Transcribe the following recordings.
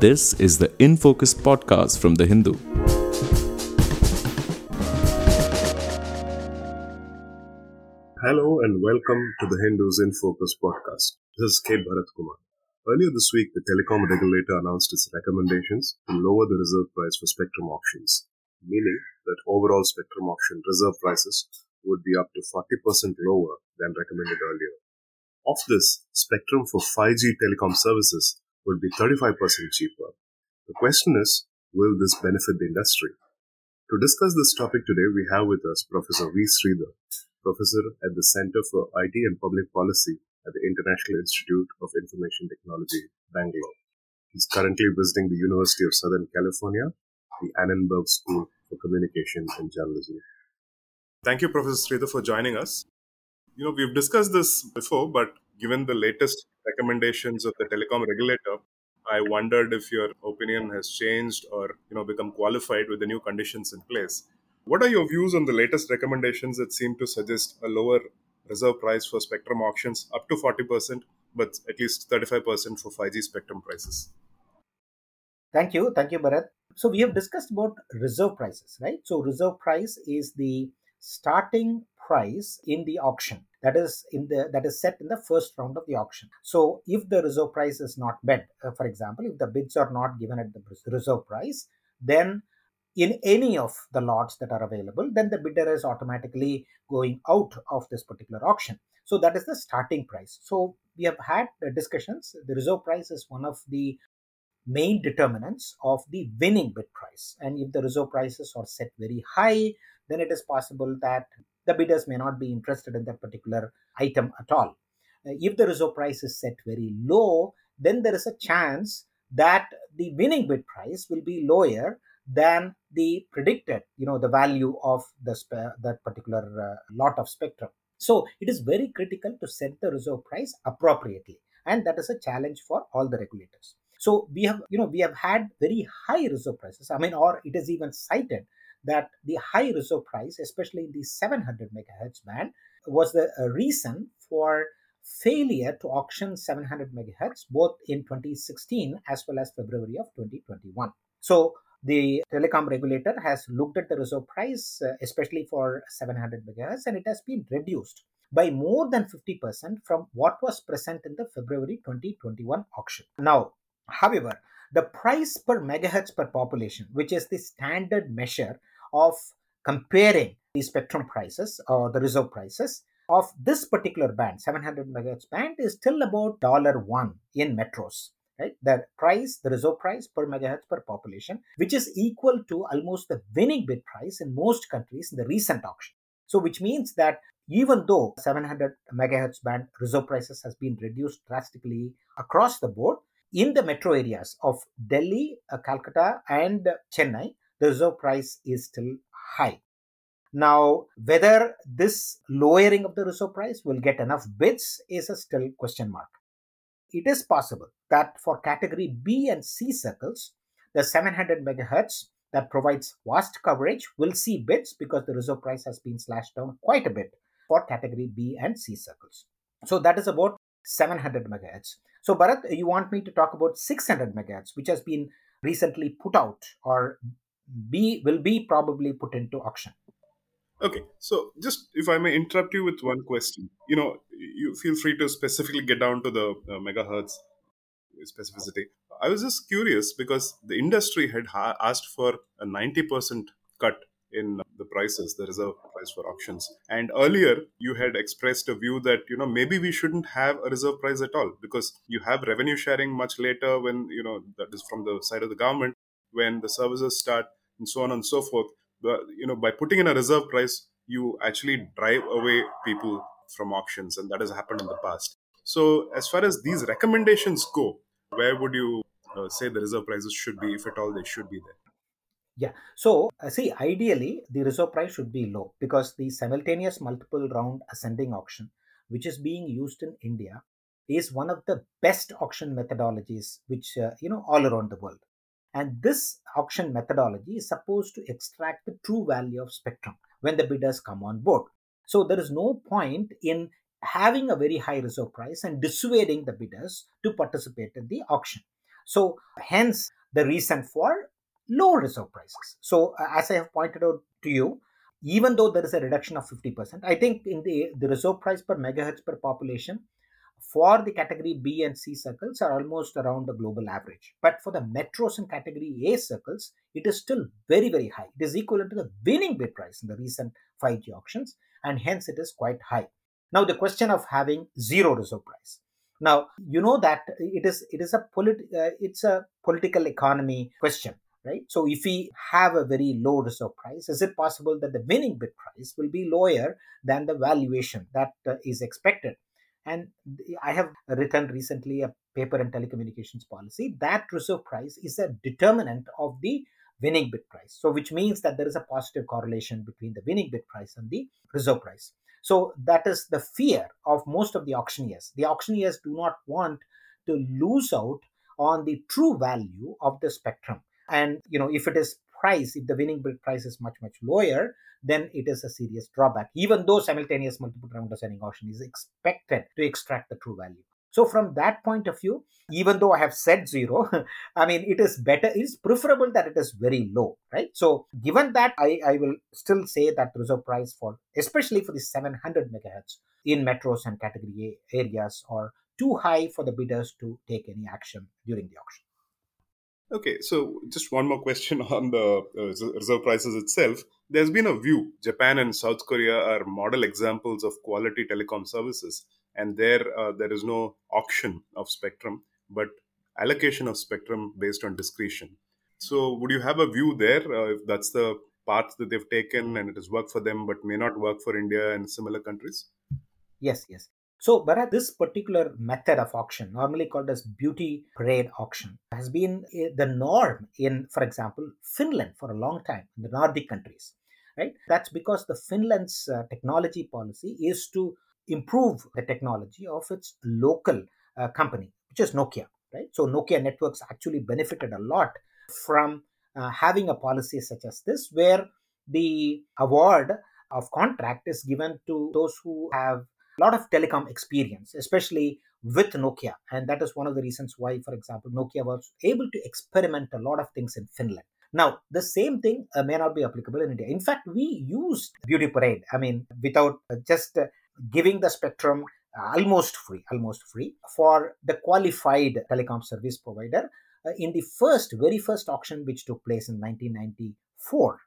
This is the In Focus podcast from The Hindu. Hello and welcome to the Hindus in Focus podcast. This is K. Bharat Kumar. Earlier this week, the telecom regulator announced its recommendations to lower the reserve price for spectrum auctions, meaning that overall spectrum auction reserve prices would be up to 40% lower than recommended earlier. Of this, spectrum for 5G telecom services would be 35% cheaper. The question is, will this benefit the industry? To discuss this topic today, we have with us Professor V. Sridhar, professor at the Center for IT and Public Policy at the International Institute of Information Technology, Bangalore. He's currently visiting the University of Southern California, the Annenberg School for Communication and Journalism. Thank you, Professor Sridhar, for joining us. You know, we've discussed this before, but given the latest recommendations of the telecom regulator, I wondered if your opinion has changed or you know become qualified with the new conditions in place. What are your views on the latest recommendations that seem to suggest a lower reserve price for spectrum auctions up to 40%, but at least 35% for 5G spectrum prices? Thank you. Thank you, Bharat. So we have discussed about reserve prices, right? So reserve price is the starting price in the auction. That is in the that is set in the first round of the auction. So if the reserve price is not met uh, for example if the bids are not given at the reserve price then in any of the lots that are available then the bidder is automatically going out of this particular auction. So that is the starting price. So we have had discussions. The reserve price is one of the main determinants of the winning bid price. And if the reserve prices are set very high then it is possible that the bidders may not be interested in that particular item at all. Uh, if the reserve price is set very low, then there is a chance that the winning bid price will be lower than the predicted, you know, the value of the that particular uh, lot of spectrum. So it is very critical to set the reserve price appropriately, and that is a challenge for all the regulators. So we have, you know, we have had very high reserve prices. I mean, or it is even cited that the high reserve price, especially in the 700 megahertz band, was the reason for failure to auction 700 megahertz both in 2016 as well as February of 2021. So the telecom regulator has looked at the reserve price, uh, especially for 700 megahertz, and it has been reduced by more than 50% from what was present in the February 2021 auction. Now, however, the price per megahertz per population, which is the standard measure of comparing the spectrum prices or the reserve prices of this particular band. 700 megahertz band is still about dollar one in metros right? The price the reserve price per megahertz per population which is equal to almost the winning bid price in most countries in the recent auction. So which means that even though 700 megahertz band reserve prices has been reduced drastically across the board in the metro areas of delhi uh, calcutta and chennai the reserve price is still high. Now, whether this lowering of the reserve price will get enough bids is a still question mark. It is possible that for category B and C circles, the 700 megahertz that provides vast coverage will see bids because the reserve price has been slashed down quite a bit for category B and C circles. So that is about 700 megahertz. So Bharat, you want me to talk about 600 megahertz, which has been recently put out or be will be probably put into auction. Okay, so just if I may interrupt you with one question, you know, you feel free to specifically get down to the uh, megahertz specificity. I was just curious because the industry had ha- asked for a 90% cut in the prices, the reserve price for auctions. And earlier, you had expressed a view that, you know, maybe we shouldn't have a reserve price at all because you have revenue sharing much later when, you know, that is from the side of the government when the services start and so on and so forth. But, you know, by putting in a reserve price, you actually drive away people from auctions, and that has happened in the past. So, as far as these recommendations go, where would you uh, say the reserve prices should be, if at all they should be there? Yeah. So, uh, see, ideally, the reserve price should be low because the simultaneous multiple round ascending auction, which is being used in India, is one of the best auction methodologies, which uh, you know all around the world. And this auction methodology is supposed to extract the true value of spectrum when the bidders come on board. So there is no point in having a very high reserve price and dissuading the bidders to participate in the auction. So, hence the reason for low reserve prices. So, uh, as I have pointed out to you, even though there is a reduction of 50%, I think in the, the reserve price per megahertz per population for the category B and C circles are almost around the global average. But for the metros and category A circles, it is still very, very high. It is equivalent to the winning bid price in the recent 5G auctions, and hence it is quite high. Now, the question of having zero reserve price. Now, you know that it is it is a polit- uh, it's a political economy question right? So if we have a very low reserve price, is it possible that the winning bid price will be lower than the valuation that uh, is expected? And I have written recently a paper in telecommunications policy that reserve price is a determinant of the winning bid price. So, which means that there is a positive correlation between the winning bid price and the reserve price. So, that is the fear of most of the auctioneers. The auctioneers do not want to lose out on the true value of the spectrum and you know if it is price if the winning bid price is much much lower then it is a serious drawback even though simultaneous multiple round ascending auction is expected to extract the true value. So from that point of view even though i have said zero i mean it is better it is preferable that it is very low right? So given that i i will still say that reserve price for especially for the 700 megahertz in metros and category a areas are too high for the bidders to take any action during the auction Okay, so just one more question on the uh, reserve prices itself. There's been a view Japan and South Korea are model examples of quality telecom services, and there uh, there is no auction of spectrum, but allocation of spectrum based on discretion. So, would you have a view there uh, if that's the path that they've taken and it has worked for them, but may not work for India and similar countries? Yes, yes. So, Bharat, this particular method of auction, normally called as beauty parade auction, has been eh, the norm in, for example, Finland for a long time, in the Nordic countries. Right? That's because the Finland's uh, technology policy is to improve the technology of its local uh, company, which is Nokia. Right? So, Nokia networks actually benefited a lot from uh, having a policy such as this, where the award of contract is given to those who have lot of telecom experience, especially with Nokia. And that is one of the reasons why, for example, Nokia was able to experiment a lot of things in Finland. Now, the same thing uh, may not be applicable in India. In fact, we used Beauty Parade, I mean, without uh, just uh, giving the spectrum uh, almost free, almost free for the qualified telecom service provider uh, in the first, very first auction which took place in 1994.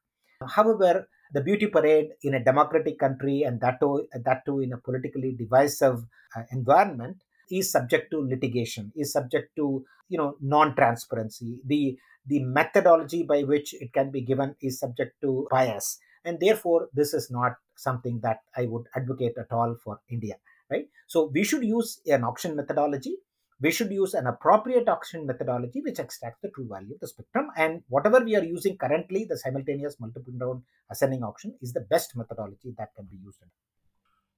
However, the beauty parade in a democratic country and that too, that too in a politically divisive uh, environment is subject to litigation is subject to you know non-transparency. The the methodology by which it can be given is subject to bias. And therefore this is not something that i would advocate at all for india right? So we should use an auction methodology we should use an appropriate auction methodology which extracts the true value of the spectrum. And whatever we are using currently, the simultaneous multiple round ascending auction is the best methodology that can be used.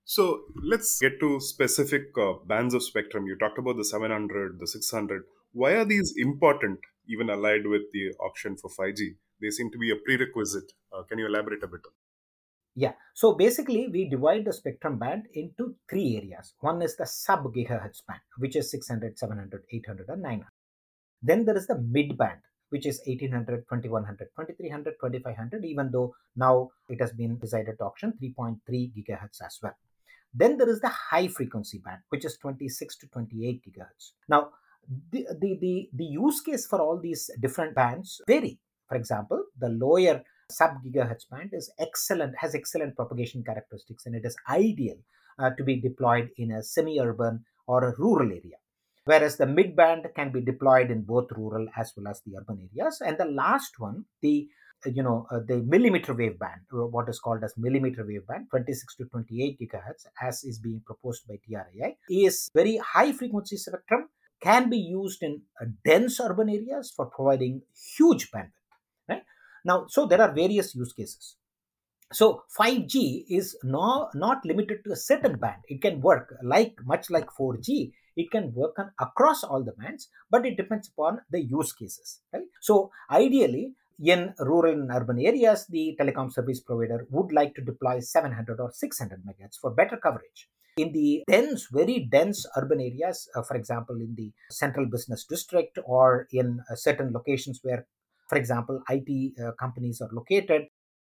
So let's get to specific uh, bands of spectrum. You talked about the 700, the 600. Why are these important, even allied with the auction for 5G? They seem to be a prerequisite. Uh, can you elaborate a bit yeah. So basically, we divide the spectrum band into three areas. One is the sub gigahertz band, which is 600, 700, 800, and 900. Then there is the mid band, which is 1800, 2100, 2300, 2500, even though now it has been decided to auction 3.3 gigahertz as well. Then there is the high frequency band, which is 26 to 28 gigahertz. Now, the, the, the, the use case for all these different bands vary. For example, the lower sub gigahertz band is excellent, has excellent propagation characteristics, and it is ideal uh, to be deployed in a semi-urban or a rural area. Whereas the mid band can be deployed in both rural as well as the urban areas. And the last one, the uh, you know uh, the millimeter wave band, uh, what is called as millimeter wave band, 26 to 28 gigahertz, as is being proposed by TRAI, is very high frequency spectrum can be used in uh, dense urban areas for providing huge bandwidth now, so there are various use cases. So 5G is no, not limited to a certain band. It can work like much like 4G. It can work on across all the bands, but it depends upon the use cases. Right? So ideally, in rural and urban areas, the telecom service provider would like to deploy 700 or 600 megahertz for better coverage. in the dense, very dense urban areas, uh, for example, in the central business district or in uh, certain locations where, for example, IT uh, companies are located,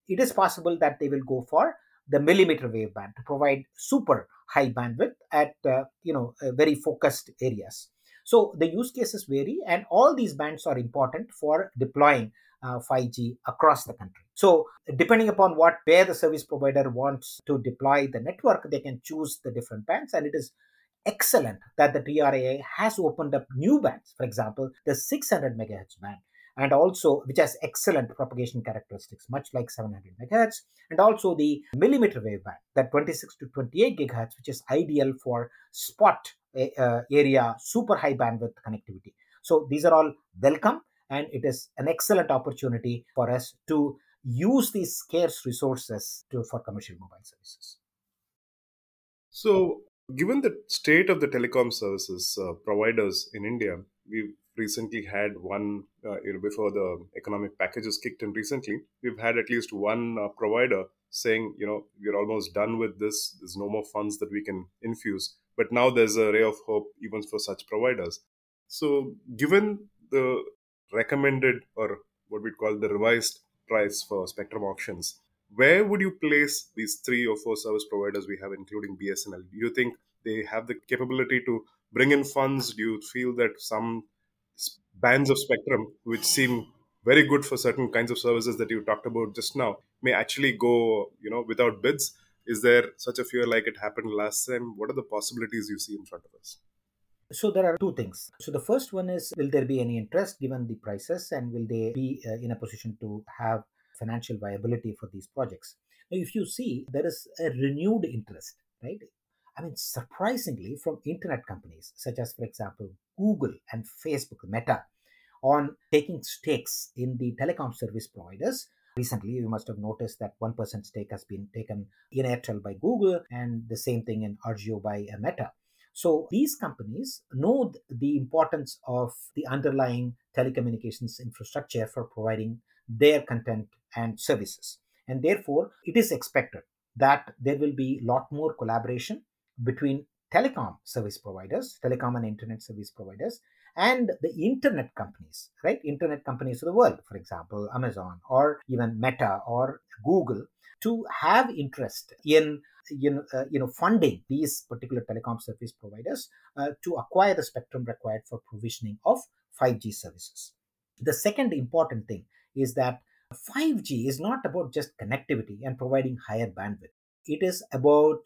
it is possible that they will go for the millimeter wave band to provide super high bandwidth at uh, you know uh, very focused areas. So the use cases vary, and all these bands are important for deploying uh, 5G across the country. So depending upon what where the service provider wants to deploy the network, they can choose the different bands, and it is excellent that the TRAI has opened up new bands. For example, the 600 megahertz band and also which has excellent propagation characteristics, much like 700 megahertz, and also the millimeter wave band, that 26 to 28 gigahertz, which is ideal for spot uh, area super high bandwidth connectivity. So these are all welcome, and it is an excellent opportunity for us to use these scarce resources to for commercial mobile services. So, given the state of the telecom services uh, providers in India, we've recently had one uh, you know, before the economic packages kicked in recently we've had at least one uh, provider saying you know we're almost done with this. There's no more funds that we can infuse. But now there's a ray of hope even for such providers. So given the recommended or what we call the revised price for spectrum auctions where would you place these three or four service providers we have including bsnl do you think they have the capability to bring in funds? Do you feel that some bands of spectrum which seem very good for certain kinds of services that you talked about just now may actually go you know without bids is there such a fear like it happened last time what are the possibilities you see in front of us so there are two things. So the first one is will there be any interest given the prices and will they be uh, in a position to have financial viability for these projects? Now if you see there is a renewed interest, right? I mean surprisingly from internet companies such as for example Google and Facebook Meta on taking stakes in the telecom service providers recently you must have noticed that 1% stake has been taken in airtel by google and the same thing in RJio by uh, meta so these companies know the importance of the underlying telecommunications infrastructure for providing their content and services. And therefore, it is expected that there will be a lot more collaboration between telecom service providers, telecom and internet service providers, and the internet companies, right? Internet companies of the world, for example, Amazon or even Meta or Google, to have interest in you know, uh, you know, funding these particular telecom service providers uh, to acquire the spectrum required for provisioning of 5G services. The second important thing is that 5G is not about just connectivity and providing higher bandwidth. It is about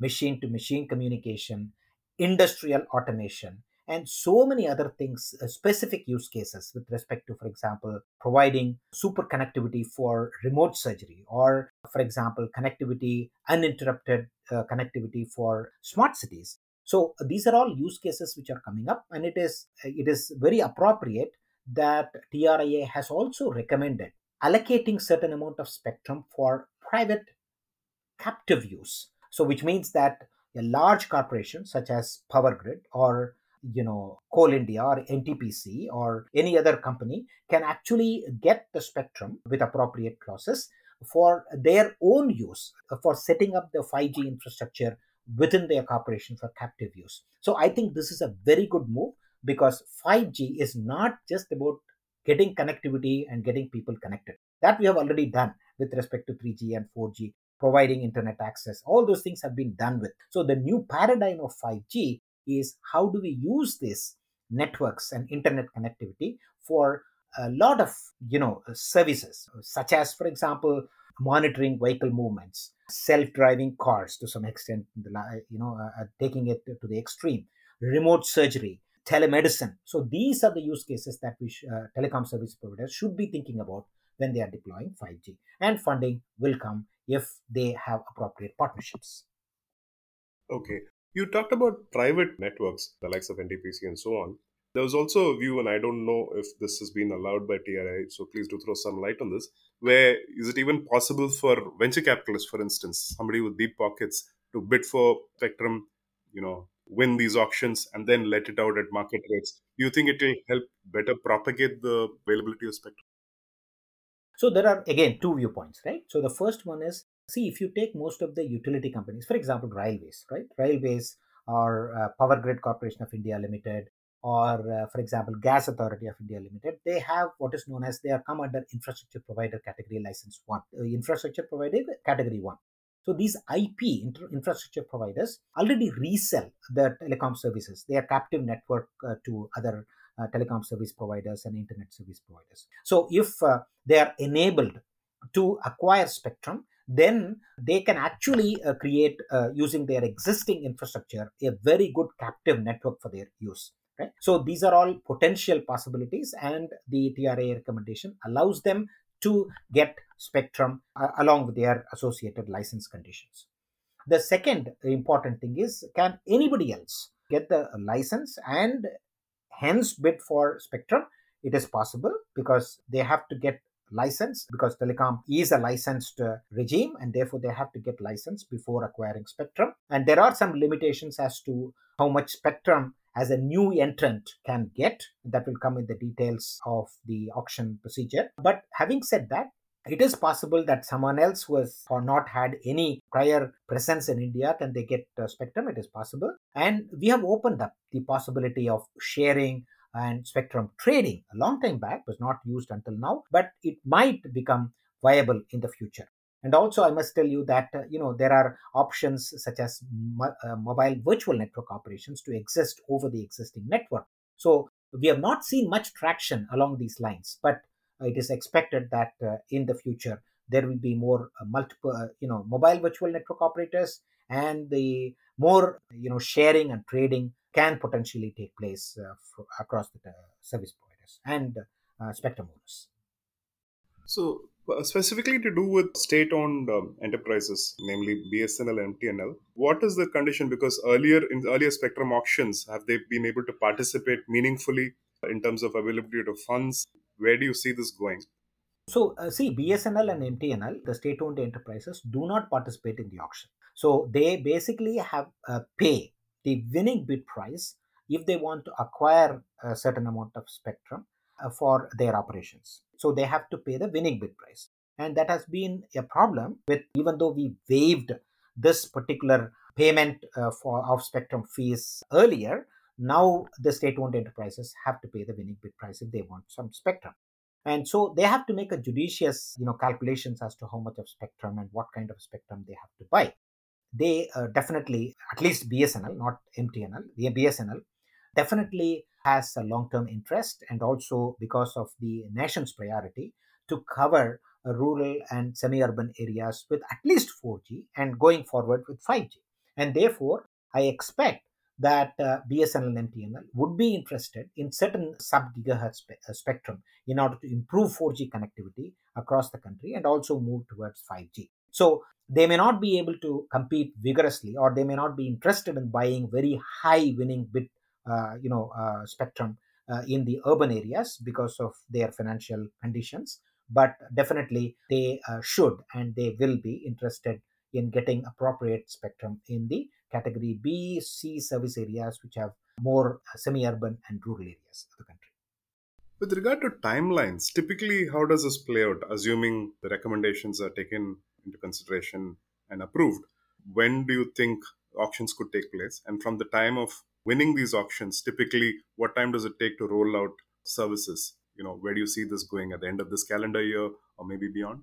machine to machine communication, industrial automation, and so many other things, uh, specific use cases with respect to, for example, providing super connectivity for remote surgery, or, for example, connectivity, uninterrupted uh, connectivity for smart cities. So these are all use cases which are coming up, and it is it is very appropriate that TRAI has also recommended allocating certain amount of spectrum for private captive use. So which means that a large corporation such as Power Grid or you know coal india or ntpc or any other company can actually get the spectrum with appropriate clauses for their own use for setting up the 5g infrastructure within their corporation for captive use. So i think this is a very good move because 5g is not just about getting connectivity and getting people connected. That we have already done with respect to 3g and 4g providing internet access. All those things have been done with. So the new paradigm of 5g is how do we use these networks and internet connectivity for a lot of you know services such as for example monitoring vehicle movements self-driving cars to some extent you know uh, uh, taking it to the extreme remote surgery telemedicine. So these are the use cases that we sh- uh, telecom service providers should be thinking about when they are deploying 5g and funding will come if they have appropriate partnerships okay you talked about private networks, the likes of NTPC and so on. There was also a view, and I don't know if this has been allowed by TRAI, so please do throw some light on this. Where is it even possible for venture capitalists, for instance, somebody with deep pockets, to bid for spectrum, you know, win these auctions and then let it out at market rates? Do you think it will help better propagate the availability of spectrum? So there are again two viewpoints, right? So the first one is See, if you take most of the utility companies, for example, railways, right? Railways or uh, Power Grid Corporation of India Limited, or uh, for example, Gas Authority of India Limited, they have what is known as they are come under infrastructure provider category license one, uh, infrastructure provider category one. So these IP infrastructure providers already resell the telecom services. They are captive network uh, to other telecom service providers and internet service providers. So if uh, they are enabled to acquire spectrum, then they can actually uh, create uh, using their existing infrastructure a very good captive network for their use right so these are all potential possibilities and the TRAI recommendation allows them to get spectrum uh, along with their associated license conditions the second important thing is can anybody else get the license and hence bid for spectrum. It is possible because they have to get license because telecom is a licensed uh, regime and therefore they have to get license before acquiring spectrum. And there are some limitations as to how much spectrum as a new entrant can get. That will come in the details of the auction procedure. But having said that it is possible that someone else who has not had any prior presence in India can they get uh, spectrum. It is possible, and we have opened up the possibility of sharing and spectrum trading. A long time back was not used until now but it might become viable in the future. And also i must tell you that uh, you know there are options such as mo- uh, mobile virtual network operations to exist over the existing network. So we have not seen much traction along these lines but it is expected that uh, in the future there will be more uh, multiple uh, you know mobile virtual network operators and the more you know sharing and trading can potentially take place across the service providers and spectrum owners. So, specifically to do with state owned um, enterprises, namely BSNL and MTNL, what is the condition? Because earlier, in earlier spectrum auctions, have they been able to participate meaningfully in terms of availability of funds? Where do you see this going? So, uh, see, BSNL and MTNL, the state owned enterprises, do not participate in the auction. So, they basically have uh, pay the winning bid price if they want to acquire a certain amount of spectrum uh, for their operations. So they have to pay the winning bid price. And that has been a problem with even though we waived this particular payment uh, for of spectrum fees earlier, now the state-owned enterprises have to pay the winning bid price if they want some spectrum. And so they have to make a judicious, you know, calculations as to how much of spectrum and what kind of spectrum they have to buy they uh, definitely, at least BSNL, not MTNL, BSNL, definitely has a long term interest and also because of the nation's priority to cover uh, rural and semi urban areas with at least 4G and going forward with 5G. And therefore, I expect that uh, BSNL and MTNL would be interested in certain sub gigahertz spe- uh, spectrum in order to improve 4G connectivity across the country and also move towards 5G. So they may not be able to compete vigorously or they may not be interested in buying very high winning bid uh, you know uh, spectrum uh, in the urban areas because of their financial conditions but definitely they uh, should and they will be interested in getting appropriate spectrum in the category b c service areas which have more uh, semi-urban and rural areas of the country with regard to timelines typically how does this play out assuming the recommendations are taken into consideration and approved, when do you think auctions could take place? And from the time of winning these auctions, typically, what time does it take to roll out services? You know, where do you see this going at the end of this calendar year or maybe beyond?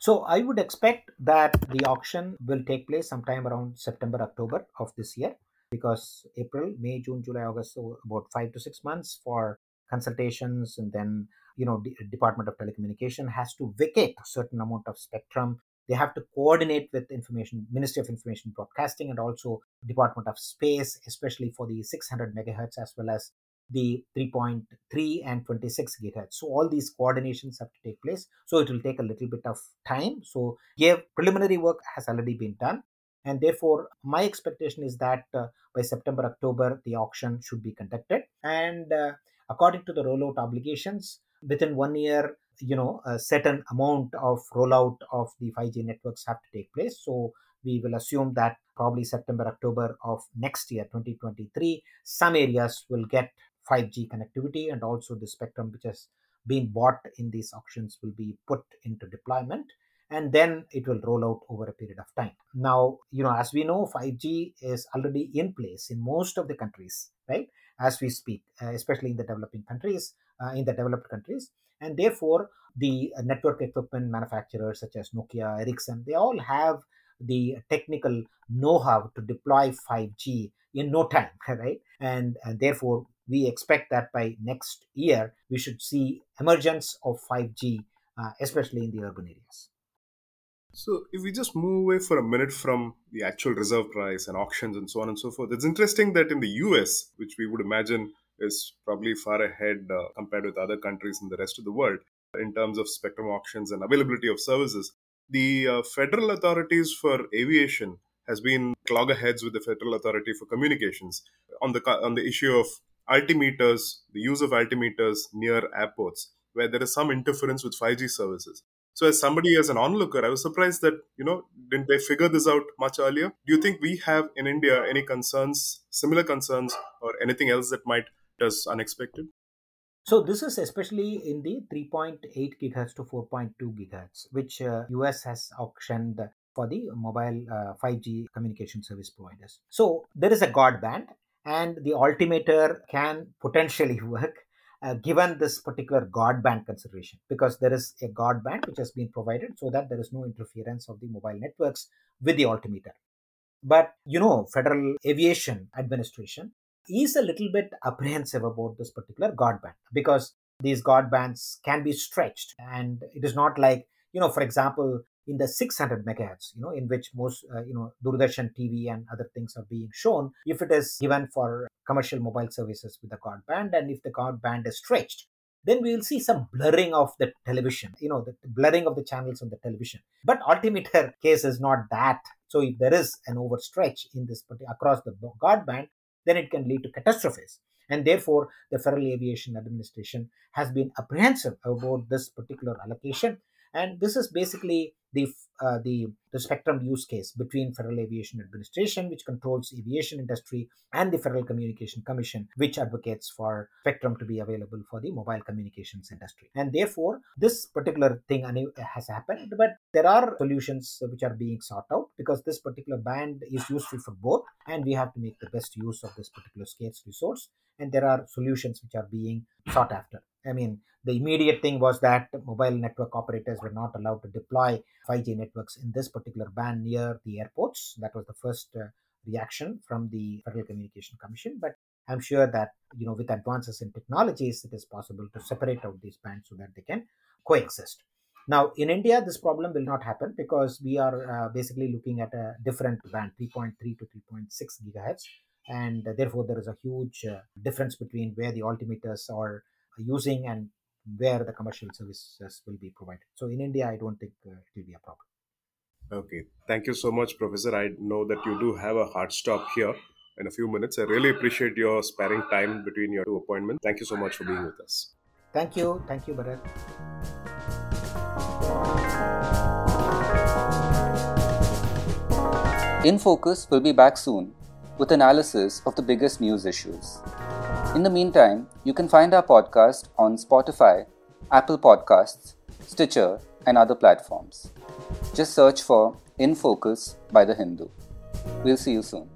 So I would expect that the auction will take place sometime around September, October of this year because April, May, June, July, August, so about five to six months for consultations and then you know department of telecommunication has to vacate a certain amount of spectrum. They have to coordinate with information ministry of information broadcasting and also department of space especially for the 600 megahertz as well as the 3.3 and 26 gigahertz. So all these coordinations have to take place. So it will take a little bit of time. So yeah preliminary work has already been done. And therefore my expectation is that uh, by september october the auction should be conducted. And uh, according to the rollout obligations within one year you know a certain amount of rollout of the 5G networks have to take place. So we will assume that probably September October of next year 2023 some areas will get 5G connectivity and also the spectrum which has been bought in these auctions will be put into deployment and then it will roll out over a period of time. Now, you know, as we know, 5G is already in place in most of the countries, right? As we speak, uh, especially in the developing countries, uh, in the developed countries, and therefore the network equipment manufacturers such as Nokia, Ericsson, they all have the technical know-how to deploy 5G in no time, right? And, and therefore, we expect that by next year we should see emergence of 5G, uh, especially in the urban areas. So, if we just move away for a minute from the actual reserve price and auctions and so on and so forth, it's interesting that in the US, which we would imagine is probably far ahead uh, compared with other countries in the rest of the world in terms of spectrum auctions and availability of services, the uh, federal authorities for aviation has been loggerheads with the federal authority for communications on the on the issue of altimeters, the use of altimeters near airports, where there is some interference with 5G services. So, as somebody as an onlooker, I was surprised that you know didn't they figure this out much earlier? Do you think we have in India any concerns, similar concerns, or anything else that might us unexpected? So this is especially in the 3.8 gigahertz to 4.2 gigahertz, which uh, US has auctioned for the mobile uh, 5G communication service providers. So there is a guard band, and the altimeter can potentially work uh, given this particular guard band consideration because there is a guard band which has been provided so that there is no interference of the mobile networks with the altimeter. But you know, Federal Aviation Administration is a little bit apprehensive about this particular guard band because these guard bands can be stretched and it is not like you know for example in the 600 megahertz you know in which most uh, you know doordarshan tv and other things are being shown if it is given for commercial mobile services with the guard band and if the guard band is stretched then we will see some blurring of the television you know the blurring of the channels on the television but altimeter case is not that so if there is an overstretch in this across the guard band then it can lead to catastrophes. And therefore, the Federal Aviation Administration has been apprehensive about this particular allocation. And this is basically the uh, the the spectrum use case between Federal Aviation Administration, which controls aviation industry, and the Federal Communication Commission, which advocates for spectrum to be available for the mobile communications industry. And therefore, this particular thing has happened, but there are solutions which are being sought out because this particular band is useful for both, and we have to make the best use of this particular scarce resource. And there are solutions which are being sought after. I mean, the immediate thing was that mobile network operators were not allowed to deploy 5G networks in this particular band near the airports. That was the first uh, reaction from the Federal Communication Commission. But I'm sure that you know with advances in technologies, it is possible to separate out these bands so that they can coexist. Now, in India, this problem will not happen because we are uh, basically looking at a different band, 3.3 to 3.6 gigahertz, and therefore there is a huge uh, difference between where the altimeters are using and where the commercial services will be provided. So in India, I don't think uh, it will be a problem. Okay, thank you so much, Professor. I know that you do have a hard stop here in a few minutes. I really appreciate your sparing time between your two appointments. Thank you so much for being with us. Thank you. Thank you, Bharat. In Focus will be back soon with analysis of the biggest news issues. In the meantime, you can find our podcast on Spotify, Apple Podcasts, Stitcher, and other platforms. Just search for In Focus by The Hindu. We'll see you soon.